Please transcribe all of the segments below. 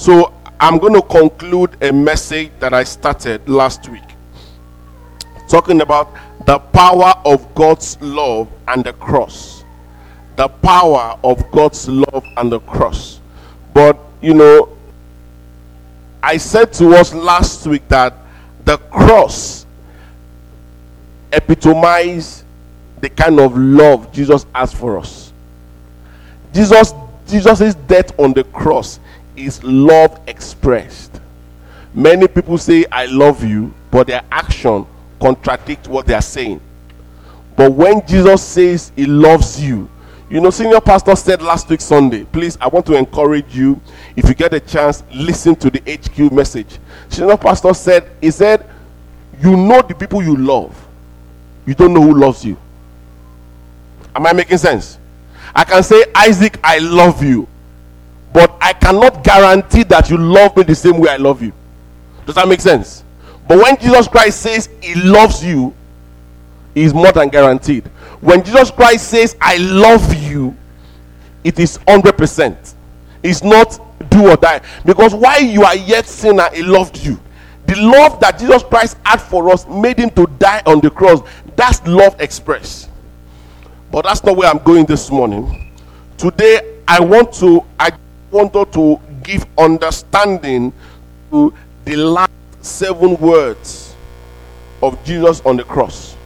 So I'm going to conclude a message that I started last week talking about the power of God's love and the cross. The power of God's love and the cross. But, you know, I said to us last week that the cross epitomizes the kind of love Jesus has for us. Jesus Jesus' death on the cross is love expressed. Many people say I love you, but their action contradict what they are saying. But when Jesus says he loves you, you know, senior pastor said last week Sunday, please, I want to encourage you. If you get a chance, listen to the HQ message. Senior pastor said, he said, you know the people you love. You don't know who loves you. Am I making sense? I can say, Isaac, I love you. I cannot guarantee that you love me the same way I love you. Does that make sense? But when Jesus Christ says he loves you, is more than guaranteed. When Jesus Christ says, I love you, it is 100%. It's not do or die. Because while you are yet sinner, he loved you. The love that Jesus Christ had for us made him to die on the cross. That's love expressed. But that's not where I'm going this morning. Today, I want to I wanted to give understanding to the last seven words of Jesus on the cross.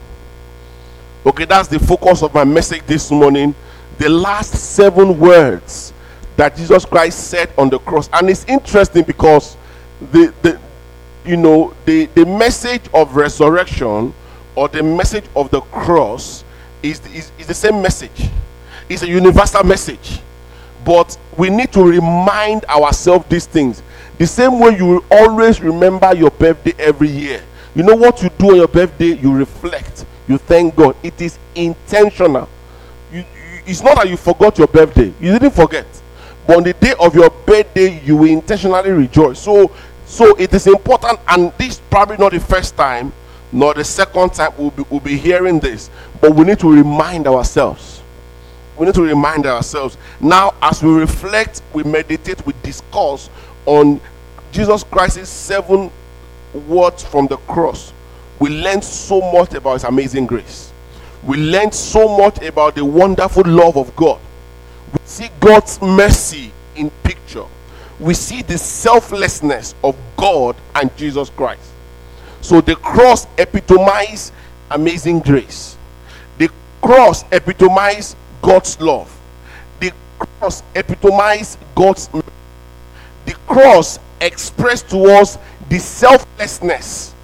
Okay, that's the focus of my message this morning. The last seven words that Jesus Christ said on the cross. And it's interesting because the, the you know the, the message of resurrection or the message of the cross is, is, is the same message. It's a universal message. But we need to remind ourselves these things. The same way you always remember your birthday every year. You know what you do on your birthday? You reflect. You thank God. It is intentional. You, you, it's not that you forgot your birthday. You didn't forget. But on the day of your birthday, you will intentionally rejoice. So, so it is important, and this probably not the first time, nor the second time we'll be, we'll be hearing this. But we need to remind ourselves. We need to remind ourselves. Now, as we reflect, we meditate, we discuss on Jesus Christ's seven words from the cross. We learn so much about his amazing grace. We learn so much about the wonderful love of God. We see God's mercy in picture. We see the selflessness of God and Jesus Christ. So the cross epitomizes amazing grace The cross epitomizes God's love. The cross epitomizes God's the cross expressed to us the selflessness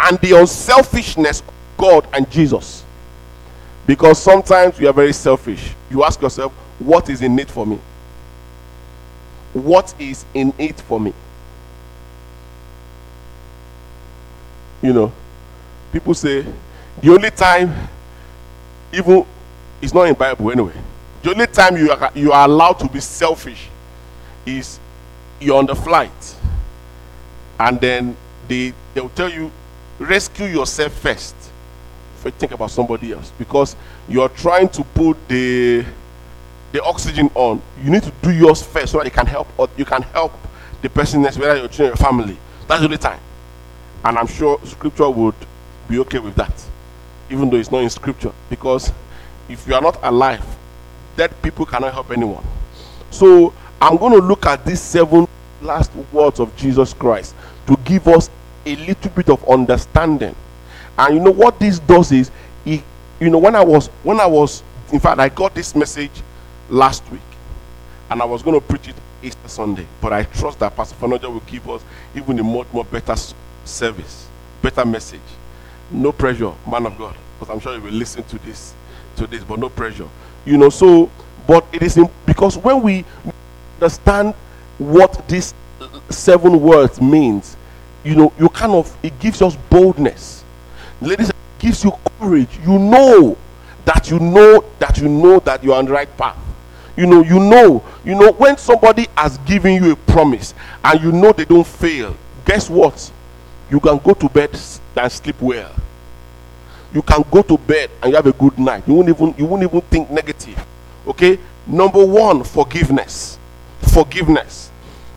and the unselfishness of God and Jesus. Because sometimes we are very selfish. You ask yourself, what is in it for me? What is in it for me? You know, people say the only time even it's not in Bible anyway. The only time you are, you are allowed to be selfish is you're on the flight, and then they they will tell you rescue yourself first. If you think about somebody else, because you're trying to put the the oxygen on, you need to do yours first so that you can help or you can help the person next, whether your children, your family. That's the only time, and I'm sure Scripture would be okay with that even though it's not in scripture. Because if you are not alive, dead people cannot help anyone. So I'm going to look at these seven last words of Jesus Christ to give us a little bit of understanding. And you know what this does is, he, you know, when I was, when I was, in fact, I got this message last week, and I was going to preach it Easter Sunday. But I trust that Pastor Fanoja will give us even a much more better service, better message. No pressure, man of God, because I'm sure you will listen to this, to this, but no pressure. You know, so, but it is in, because when we understand what these seven words means, you know, you kind of it gives us boldness. Ladies, it gives you courage. You know that you know that you know that you're on the right path. You know, you know, you know, when somebody has given you a promise and you know they don't fail, guess what? You can go to bed and sleep well. You can go to bed and you have a good night. You won't even you won't even think negative. Okay? Number one, forgiveness. Forgiveness.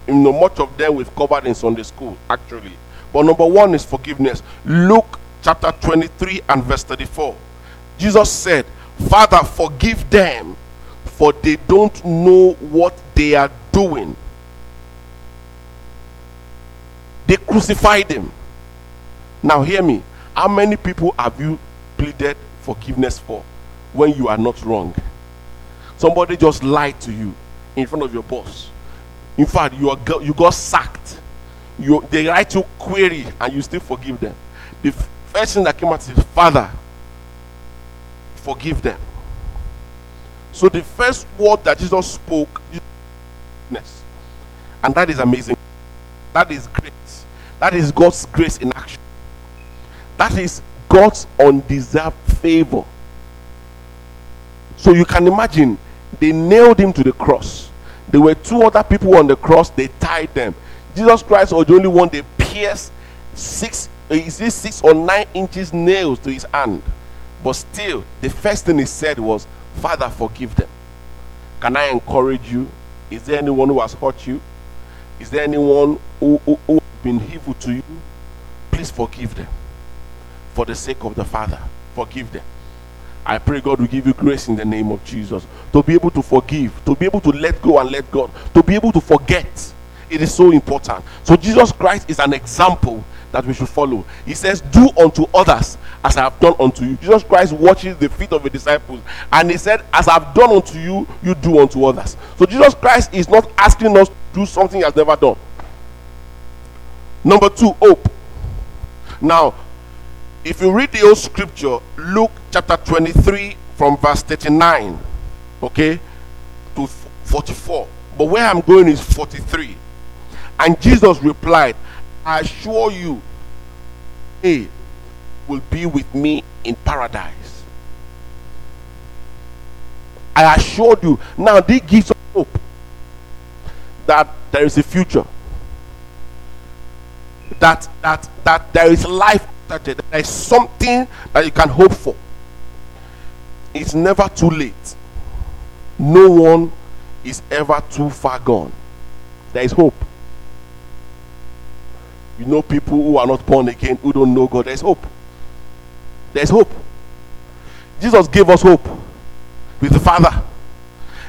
you know, much of them we've covered in Sunday school, actually. But number one is forgiveness. Luke chapter 23 and verse 34. Jesus said, Father, forgive them, for they don't know what they are doing. They crucified him. Now, hear me. How many people have you pleaded forgiveness for when you are not wrong? Somebody just lied to you in front of your boss. In fact, you, are, you got sacked. You, they write you query and you still forgive them. The first thing that came out is, Father, forgive them. So the first word that Jesus spoke, is forgiveness. and that is amazing. That is grace. That is God's grace in action. That is God's undeserved favor. So you can imagine they nailed him to the cross. There were two other people on the cross, they tied them. Jesus Christ was the only one they pierced six, eh, is this six or nine inches nails to his hand. But still, the first thing he said was, Father, forgive them. Can I encourage you? Is there anyone who has hurt you? Is there anyone who, who, who has been evil to you? Please forgive them. For the sake of the Father, forgive them. I pray God will give you grace in the name of Jesus to be able to forgive, to be able to let go and let God, to be able to forget. It is so important. So, Jesus Christ is an example that we should follow. He says, Do unto others as I have done unto you. Jesus Christ watches the feet of the disciples and he said, As I've done unto you, you do unto others. So, Jesus Christ is not asking us to do something he has never done. Number two, hope. Now, if you read the old scripture, Luke chapter 23 from verse 39, okay, to 44. But where I'm going is 43. And Jesus replied, I assure you, he will be with me in paradise. I assured you. Now, this gives us hope that there is a future. That that that there is life that there is something that you can hope for. It's never too late. No one is ever too far gone. There is hope. You know people who are not born again, who don't know God. There's hope. There's hope. Jesus gave us hope with the Father.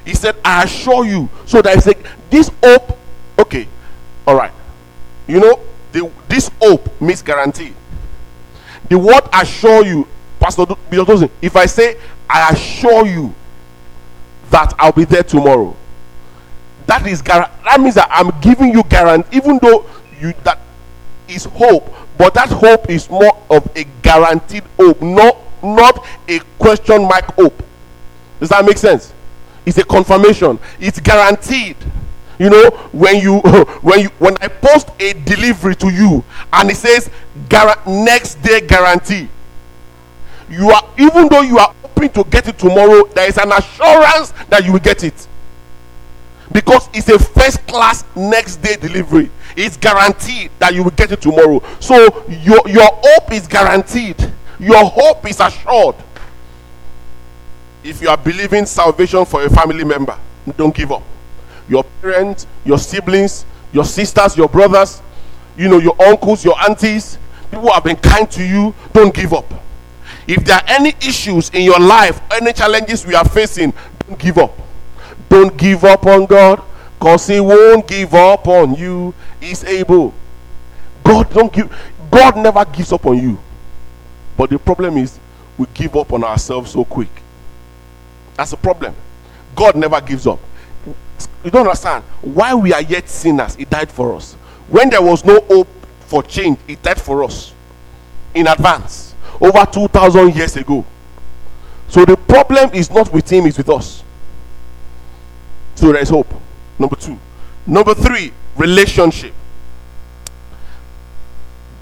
He said, I assure you. So that is like this hope. Okay, all right. You know, the, this hope means guarantee. The word assure you, Pastor Bishop if I say, I assure you that I'll be there tomorrow, that is that means that I'm giving you guarantee, even though you that is hope, but that hope is more of a guaranteed hope, not not a question mark hope. Does that make sense? It's a confirmation. It's guaranteed. You know, when you when you when I post a delivery to you and it says next day guarantee, you are even though you are hoping to get it tomorrow, there is an assurance that you will get it because it's a first class next day delivery. It's guaranteed that you will get it tomorrow. So your your hope is guaranteed. Your hope is assured. If you are believing salvation for a family member, don't give up your parents, your siblings, your sisters, your brothers, you know, your uncles, your aunties, people who have been kind to you, don't give up. If there are any issues in your life, any challenges we are facing, don't give up. Don't give up on God because He won't give up on you. He's able. God don't give God never gives up on you. But the problem is we give up on ourselves so quick. That's the problem. God never gives up you don't understand. Why we are yet sinners he died for us. When there was no hope for change he died for us in advance over 2000 years ago. So the problem is not with him it's with us. So there is hope. Number two. Number three relationship.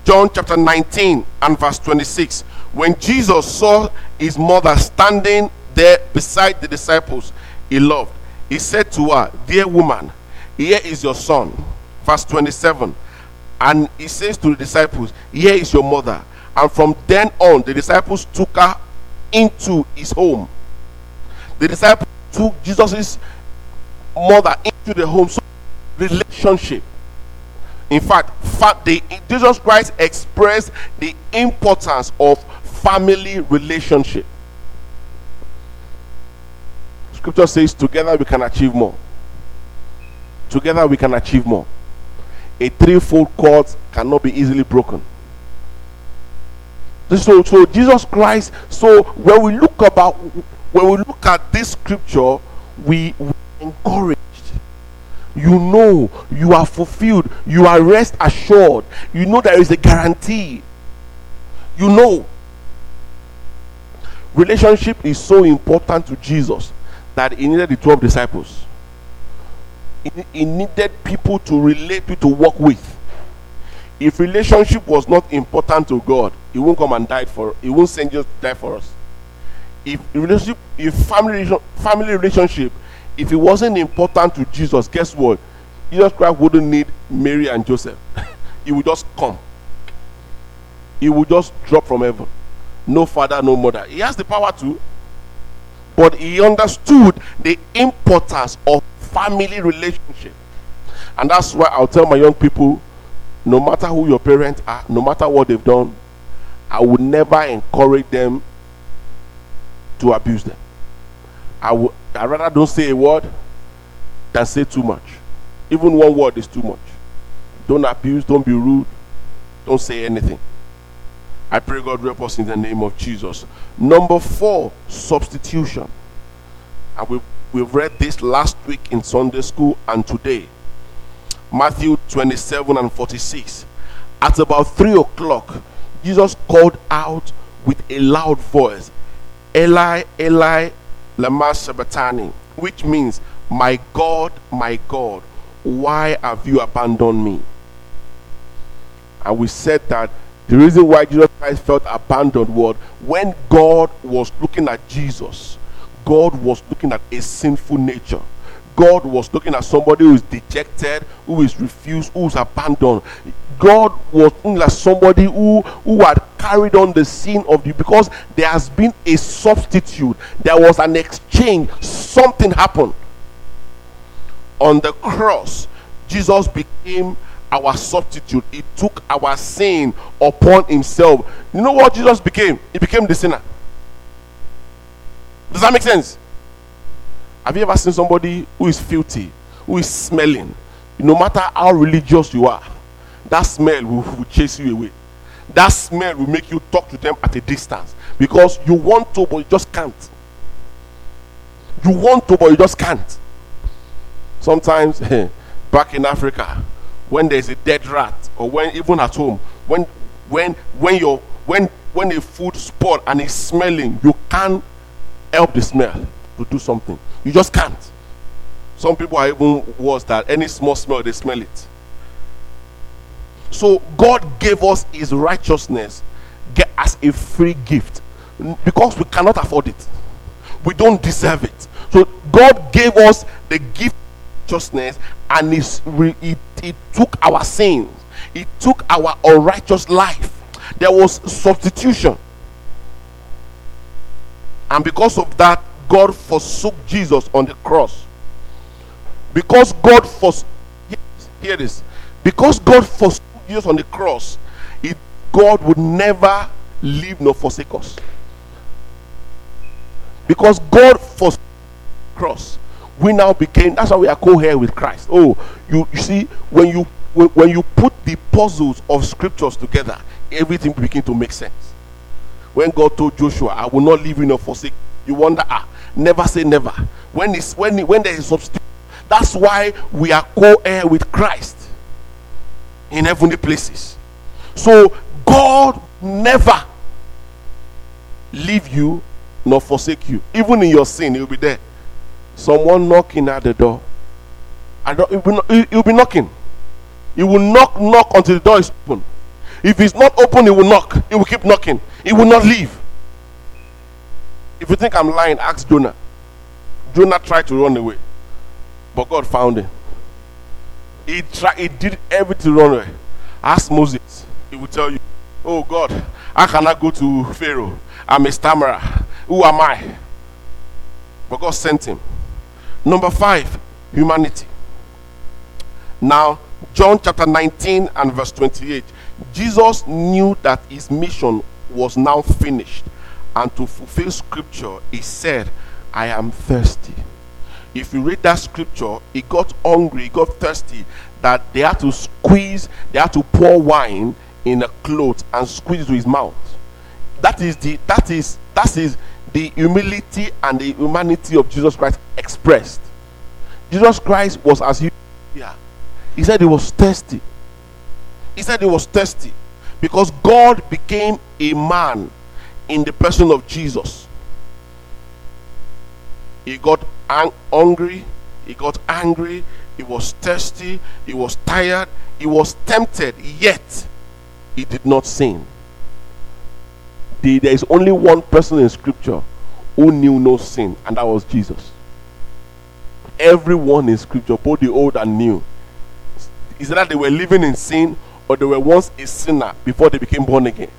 John chapter 19 and verse 26 when jesus saw his mother standing there beside the disciples he loved he said to her, Dear woman, here is your son. Verse 27. And he says to the disciples, Here is your mother. And from then on, the disciples took her into his home. The disciples took Jesus' mother into the home. So relationship. In fact, fa- the, Jesus Christ expressed the importance of family relationship. Scripture says, together we can achieve more. Together we can achieve more. A threefold cord cannot be easily broken. So, so Jesus Christ. So when we look about, when we look at this scripture, we, we encouraged. You know you are fulfilled. You are rest assured. You know there is a guarantee. You know. Relationship is so important to Jesus that he needed the 12 disciples. He, he needed people to relate to, to work with. If relationship was not important to God, He won't come and die for. He won't send you to die for us. If relationship, if family family relationship, if it wasn't important to Jesus, guess what? Jesus Christ wouldn't need Mary and Joseph. he would just come. He would just drop from heaven. No father, no mother. He has the power to, but he understood the importance of family relationship. And that's why I'll tell my young people no matter who your parents are, no matter what they've done, I would never encourage them to abuse them. I would I rather don't say a word than say too much. Even one word is too much. Don't abuse, don't be rude, don't say anything. I pray God help us in the name of Jesus. Number four, substitution. And we we've read this last week in Sunday school and today. Matthew 27 and 46. At about 3 o'clock, Jesus called out with a loud voice, Eli, Eli, lama sabachthani, which means, My God, my God, why have you abandoned me? And we said that the reason why Jesus Christ felt abandoned was when God was looking at Jesus, God was looking at a sinful nature. God was looking at somebody who is dejected, who is refused, who is abandoned. God was looking at somebody who, who had carried on the sin of you because there has been a substitute. There was an exchange. Something happened. On the cross, Jesus became our substitute. He took our sin upon himself. You know what Jesus became? He became the sinner. Does that make sense? Have you ever seen somebody who is filthy, who is smelling? No matter how religious you are, that smell will, will chase you away. That smell will make you talk to them at a distance because you want to, but you just can't. You want to, but you just can't. Sometimes, back in Africa, when there's a dead rat, or when even at home, when when when you're when when a food spot and it's smelling, you can't help the smell to do something. You just can't. Some people are even worse that any small smell, they smell it. So God gave us his righteousness as a free gift because we cannot afford it. We don't deserve it. So God gave us the gift of righteousness and it, he took our sins. it took our unrighteous life. There was substitution. And because of that, God forsook Jesus on the cross. Because God forsook, hear this, because God forsook Jesus on the cross, it, God would never leave nor forsake us. Because God forsook the cross, we now became, that's why we are co-heir with Christ. Oh, you, you see, when you when, when you put the puzzles of scriptures together, everything begin to make sense. When God told Joshua, I will not leave you nor forsake, you wonder, ah, Never say never. When it's when when there is substitute, that's why we are co-heir with Christ in heavenly places. So God never leave you nor forsake you. Even in your sin, he'll be there. Someone knocking at the door. I don't he'll be, he'll be knocking. He will knock, knock until the door is open. If it's not open, he will knock. He will keep knocking. He will not leave. If you think I'm lying, ask Jonah. Jonah tried to run away, but God found him. He tried, he did everything to run away. Ask Moses, he will tell you, Oh God, I cannot go to Pharaoh? I'm a stammerer. Who am I? But God sent him. Number five, humanity. Now, John chapter 19 and verse 28. Jesus knew that his mission was now finished, and to fulfill scripture, he said, I am thirsty. If you read that scripture, he got hungry, he got thirsty, that they had to squeeze, they had to pour wine in a cloth and squeeze it to his mouth. That is the that is that is the humility and the humanity of Jesus Christ expressed. Jesus Christ was as you yeah. He said he was thirsty. He said he was thirsty because God became a man in the person of Jesus. He got ang- hungry, he got angry, he was thirsty, he was tired, he was tempted, yet he did not sin. The, there is only one person in scripture who knew no sin, and that was Jesus. Everyone in scripture, both the old and new, is that they were living in sin or they were once a sinner before they became born again.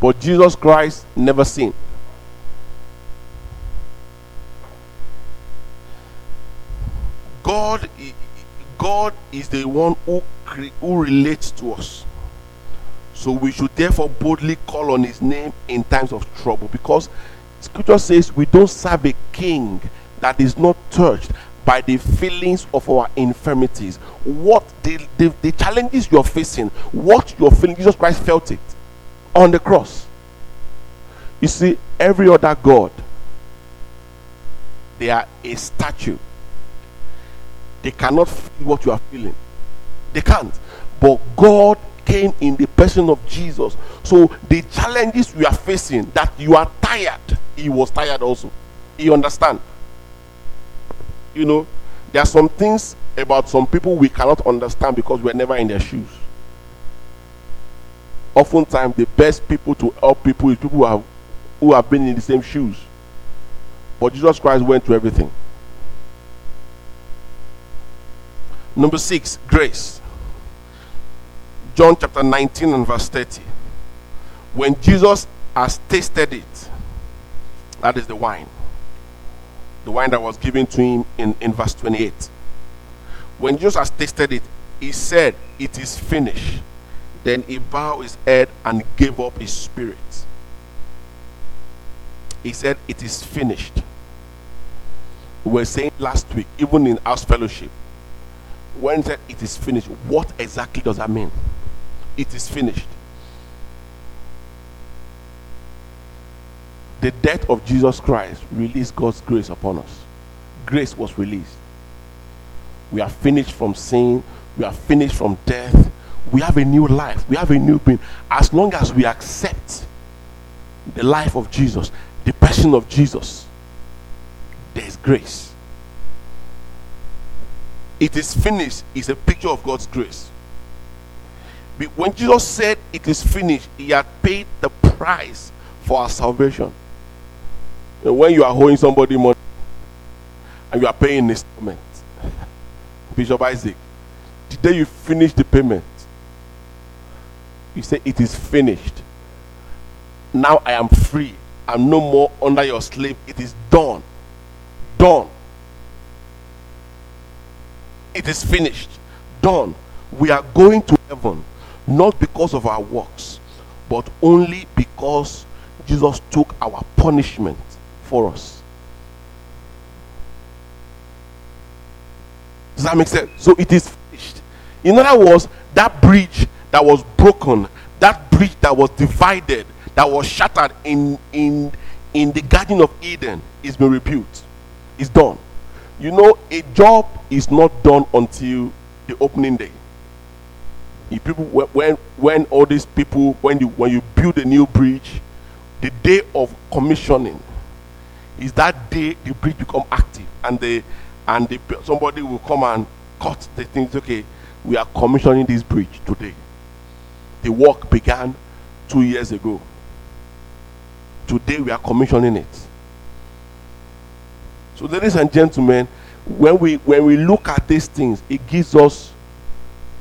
But Jesus Christ never sinned. God, God is the one who, who relates to us. So we should therefore boldly call on his name in times of trouble because scripture says we don't serve a king that is not touched by the feelings of our infirmities. What the, the, the challenges you're facing, what you're feeling, Jesus Christ felt it on the cross. You see, every other God, they are a statue. They cannot feel what you are feeling. They can't. But God came in the person of Jesus. So the challenges we are facing, that you are tired, he was tired also. You understand? you know, there are some things about some people we cannot understand because we're never in their shoes. Oftentimes, the best people to help people is people who have, who have been in the same shoes. But Jesus Christ went through everything. Number six, grace. John chapter 19 and verse 30. When Jesus has tasted it, that is the wine the wine that was given to him in, in verse 28. When Jesus has tasted it, he said, It is finished. Then he bowed his head and gave up his spirit. He said, It is finished. We were saying last week, even in house fellowship, when he said it is finished, what exactly does that mean? It is finished. the death of Jesus Christ released God's grace upon us. Grace was released. We are finished from sin. We are finished from death. We have a new life. We have a new being. As long as we accept the life of Jesus, the person of Jesus, there's grace. It is finished is a picture of God's grace. When Jesus said it is finished, he had paid the price for our salvation when you are owing somebody money and you are paying installment, Bishop Isaac, the day you finish the payment, you say it is finished. Now I am free. I'm no more under your slave. It is done. Done. It is finished. Done. We are going to heaven not because of our works, but only because Jesus took our punishment for us. Does that make sense? So it is finished. In other words, that bridge that was broken, that bridge that was divided, that was shattered in in in the Garden of Eden is been rebuilt. It's done. You know, a job is not done until the opening day. If people when when all these people when you when you build a new bridge, the day of commissioning is that day the bridge become active and and the, somebody will come and cut the things okay we are commissioning this bridge today. The work began two years ago. Today we are commissioning it. So ladies and gentlemen when we when we look at these things it gives us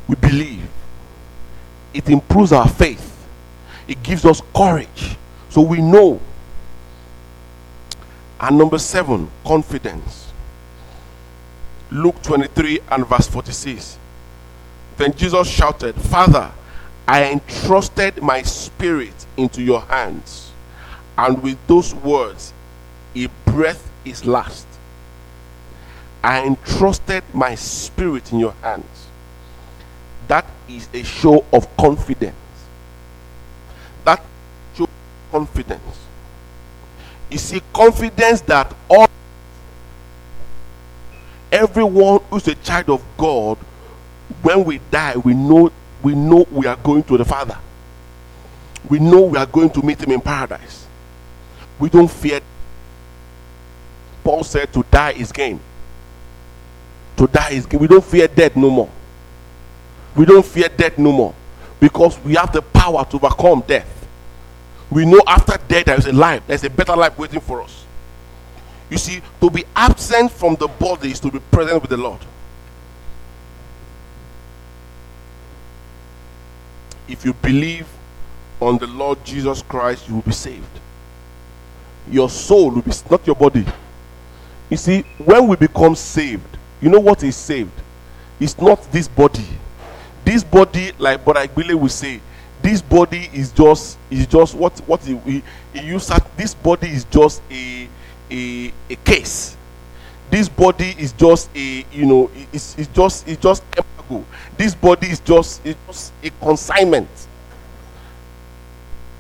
we believe it improves our faith it gives us courage so we know and number seven, confidence. Luke 23 and verse 46. Then Jesus shouted, Father, I entrusted my spirit into your hands. And with those words, he breathed his last. I entrusted my spirit in your hands. That is a show of confidence. That show confidence. You see, confidence that all everyone who's a child of God, when we die, we know we know we are going to the Father. We know we are going to meet him in paradise. We don't fear. Paul said to die is gain. To die is gain. We don't fear death no more. We don't fear death no more because we have the power to overcome death. We know after death there is a life, there's a better life waiting for us. You see, to be absent from the body is to be present with the Lord. If you believe on the Lord Jesus Christ, you will be saved. Your soul will be not your body. You see, when we become saved, you know what is saved? It's not this body. This body, like but I believe we say, this body is just is just what what he, he, used. This body is just a a, a case. This body is just a you know it's, it's just it's just embargo. This body is just it's just a consignment.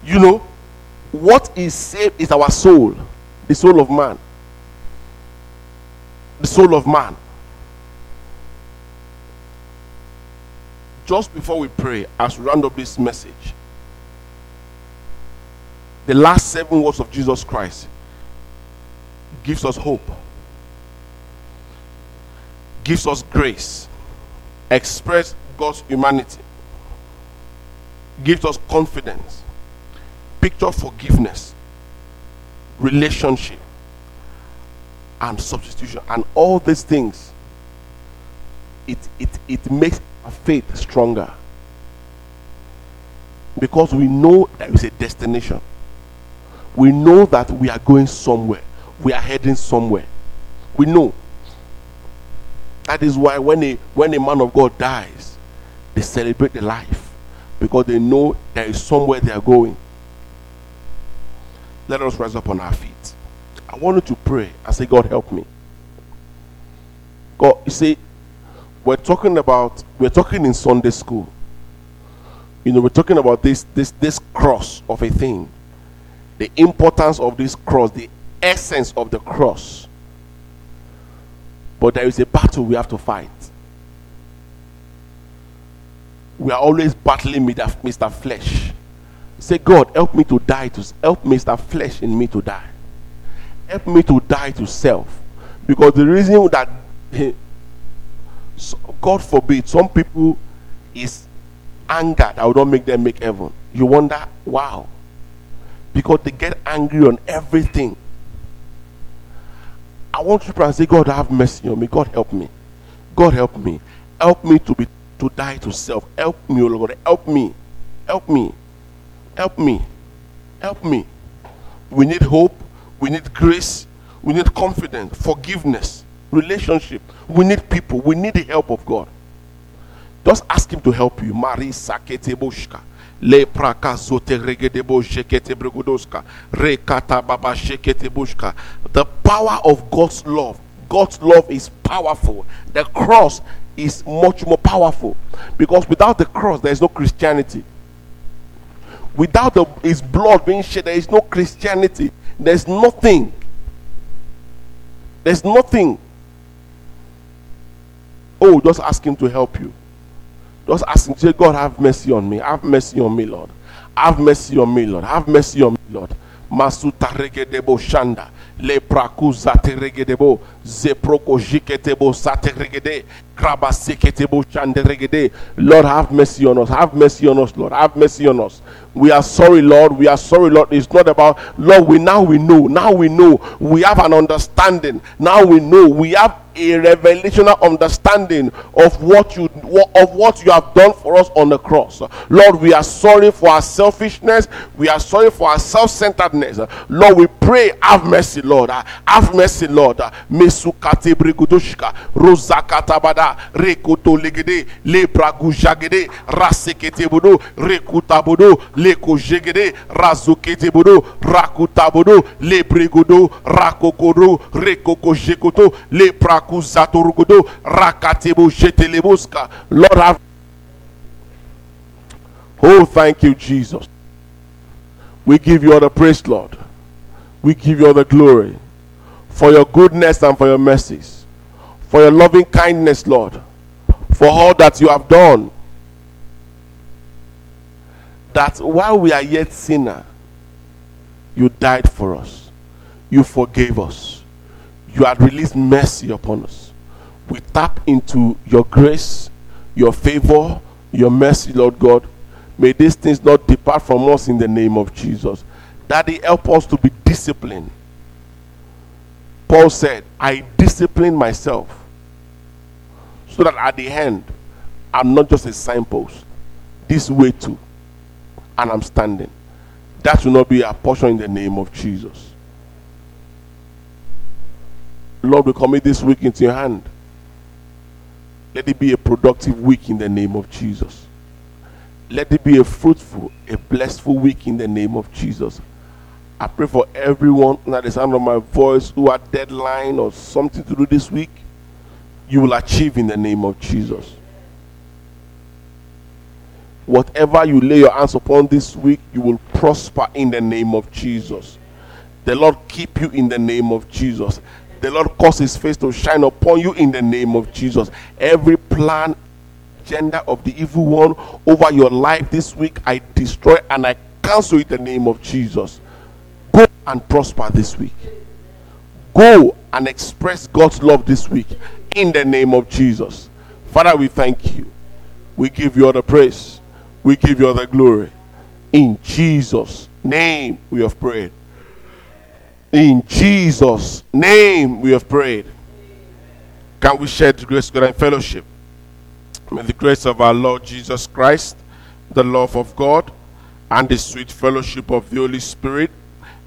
You know what is saved is our soul, the soul of man. The soul of man. Just before we pray, as we round up this message, the last seven words of Jesus Christ gives us hope, gives us grace, express God's humanity, gives us confidence, picture forgiveness, relationship, and substitution, and all these things. It, it, it makes faith stronger because we know there is a destination. We know that we are going somewhere we are heading somewhere. We know. That is why when a when a man of God dies, they celebrate the life because they know there is somewhere they are going. Let us rise up on our feet. I want you to pray and say, God help me. God, you see, we're talking about we're talking in Sunday school. You know, we're talking about this this this cross of a thing, the importance of this cross, the essence of the cross. But there is a battle we have to fight. We are always battling with Mr. Flesh. Say, God, help me to die to help Mr. Flesh in me to die. Help me to die to self. Because the reason that God forbid some people is anger that will not make them make heaven. You wonder, wow. Because they get angry on everything. I want to pray and say, God, have mercy on me. God, help me. God, help me. Help me to be to die to self. Help me, O Lord. Help me. Help me. Help me. Help me. We need hope. We need grace. We need confidence, forgiveness, relationship. We need people. We need the help of God. Just ask Him to help you. Mari Sakete Boshka. Le praka zote regedebo shekete bregudoska. Rekata baba shekete bushka. The power of God's love. God's love is powerful. The cross is much more powerful. Because without the cross, there is no Christianity. Without the, his blood being shed, there is no Christianity. There's nothing. There's nothing. Oh, just ask him to help you. Just asking, say, God, have mercy on me. Have mercy on me, Lord. Have mercy on me, Lord. Have mercy on me, Lord. Masuta regedebo shanda. Le prakuza teregedebo. Zeproko jiketebo sateregede. Krabaseketebo regede. Lord, have mercy on us. Have mercy on us, Lord. Have mercy on us. We are sorry, Lord. We are sorry, Lord. It's not about, Lord, we now we know. Now we know. We have an understanding. Now we know. We have a revelational understanding of what you of what you have done for us on the cross. Lord, we are sorry for our selfishness. We are sorry for our self-centeredness. Lord, we pray, have mercy, Lord. Have mercy, Lord. Mesukate brigudoshika, rozakatabada, rekoto legede, lepragu jagede, rasekete bodo, rekuta bodo, leko jegede, razokete bodo, rakuta bodo, lepregodo, rakokodo, rekoko jekoto, Lord, have Oh, thank you, Jesus. We give you all the praise, Lord. We give you all the glory for your goodness and for your mercies, for your loving kindness, Lord, for all that you have done. That while we are yet sinner, you died for us. You forgave us. You had released mercy upon us. We tap into your grace, your favor, your mercy, Lord God. May these things not depart from us in the name of Jesus. Daddy, help us to be disciplined. Paul said, I discipline myself so that at the end, I'm not just a signpost. This way too. And I'm standing. That will not be a portion in the name of Jesus. Lord, we commit this week into your hand. Let it be a productive week in the name of Jesus. Let it be a fruitful, a blessful week in the name of Jesus. I pray for everyone at the sound of my voice who had deadline or something to do this week. You will achieve in the name of Jesus. Whatever you lay your hands upon this week, you will prosper in the name of Jesus. The Lord keep you in the name of Jesus. The Lord cause his face to shine upon you in the name of Jesus. Every plan, agenda of the evil one over your life this week, I destroy and I cancel it in the name of Jesus. Go and prosper this week. Go and express God's love this week in the name of Jesus. Father, we thank you. We give you all the praise. We give you all the glory. In Jesus' name we have prayed. In Jesus' name we have prayed. Can we share the grace, of God, and fellowship? May the grace of our Lord Jesus Christ, the love of God, and the sweet fellowship of the Holy Spirit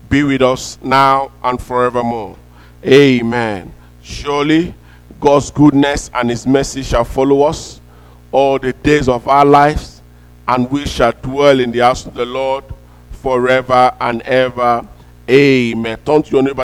be with us now and forevermore. Amen. Surely God's goodness and his mercy shall follow us all the days of our lives, and we shall dwell in the house of the Lord forever and ever. Amen. Turn to your neighbor.